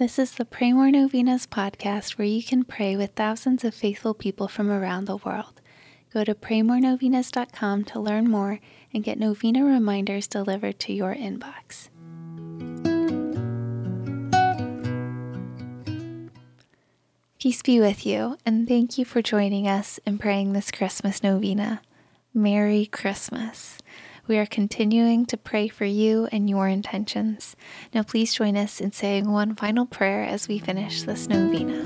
This is the Pray More Novenas podcast where you can pray with thousands of faithful people from around the world. Go to praymorenovenas.com to learn more and get novena reminders delivered to your inbox. Peace be with you, and thank you for joining us in praying this Christmas novena. Merry Christmas. We are continuing to pray for you and your intentions. Now, please join us in saying one final prayer as we finish this novena.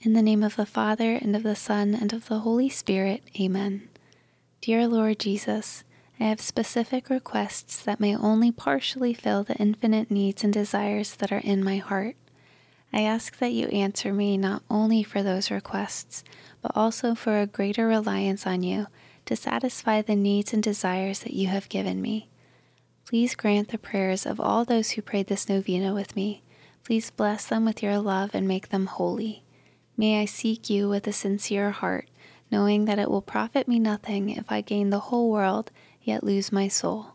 In the name of the Father, and of the Son, and of the Holy Spirit, Amen. Dear Lord Jesus, I have specific requests that may only partially fill the infinite needs and desires that are in my heart. I ask that you answer me not only for those requests, but also for a greater reliance on you to satisfy the needs and desires that you have given me. Please grant the prayers of all those who prayed this novena with me. Please bless them with your love and make them holy. May I seek you with a sincere heart, knowing that it will profit me nothing if I gain the whole world yet lose my soul.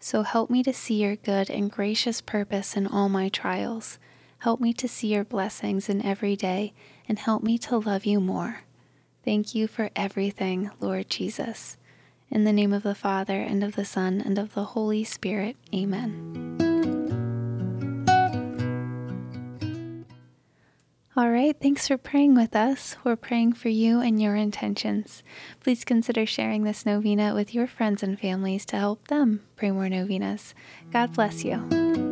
So help me to see your good and gracious purpose in all my trials Help me to see your blessings in every day and help me to love you more. Thank you for everything, Lord Jesus. In the name of the Father, and of the Son, and of the Holy Spirit, amen. All right, thanks for praying with us. We're praying for you and your intentions. Please consider sharing this novena with your friends and families to help them pray more novenas. God bless you.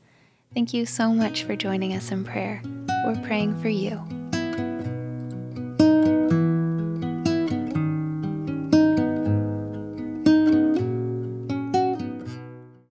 Thank you so much for joining us in prayer. We're praying for you.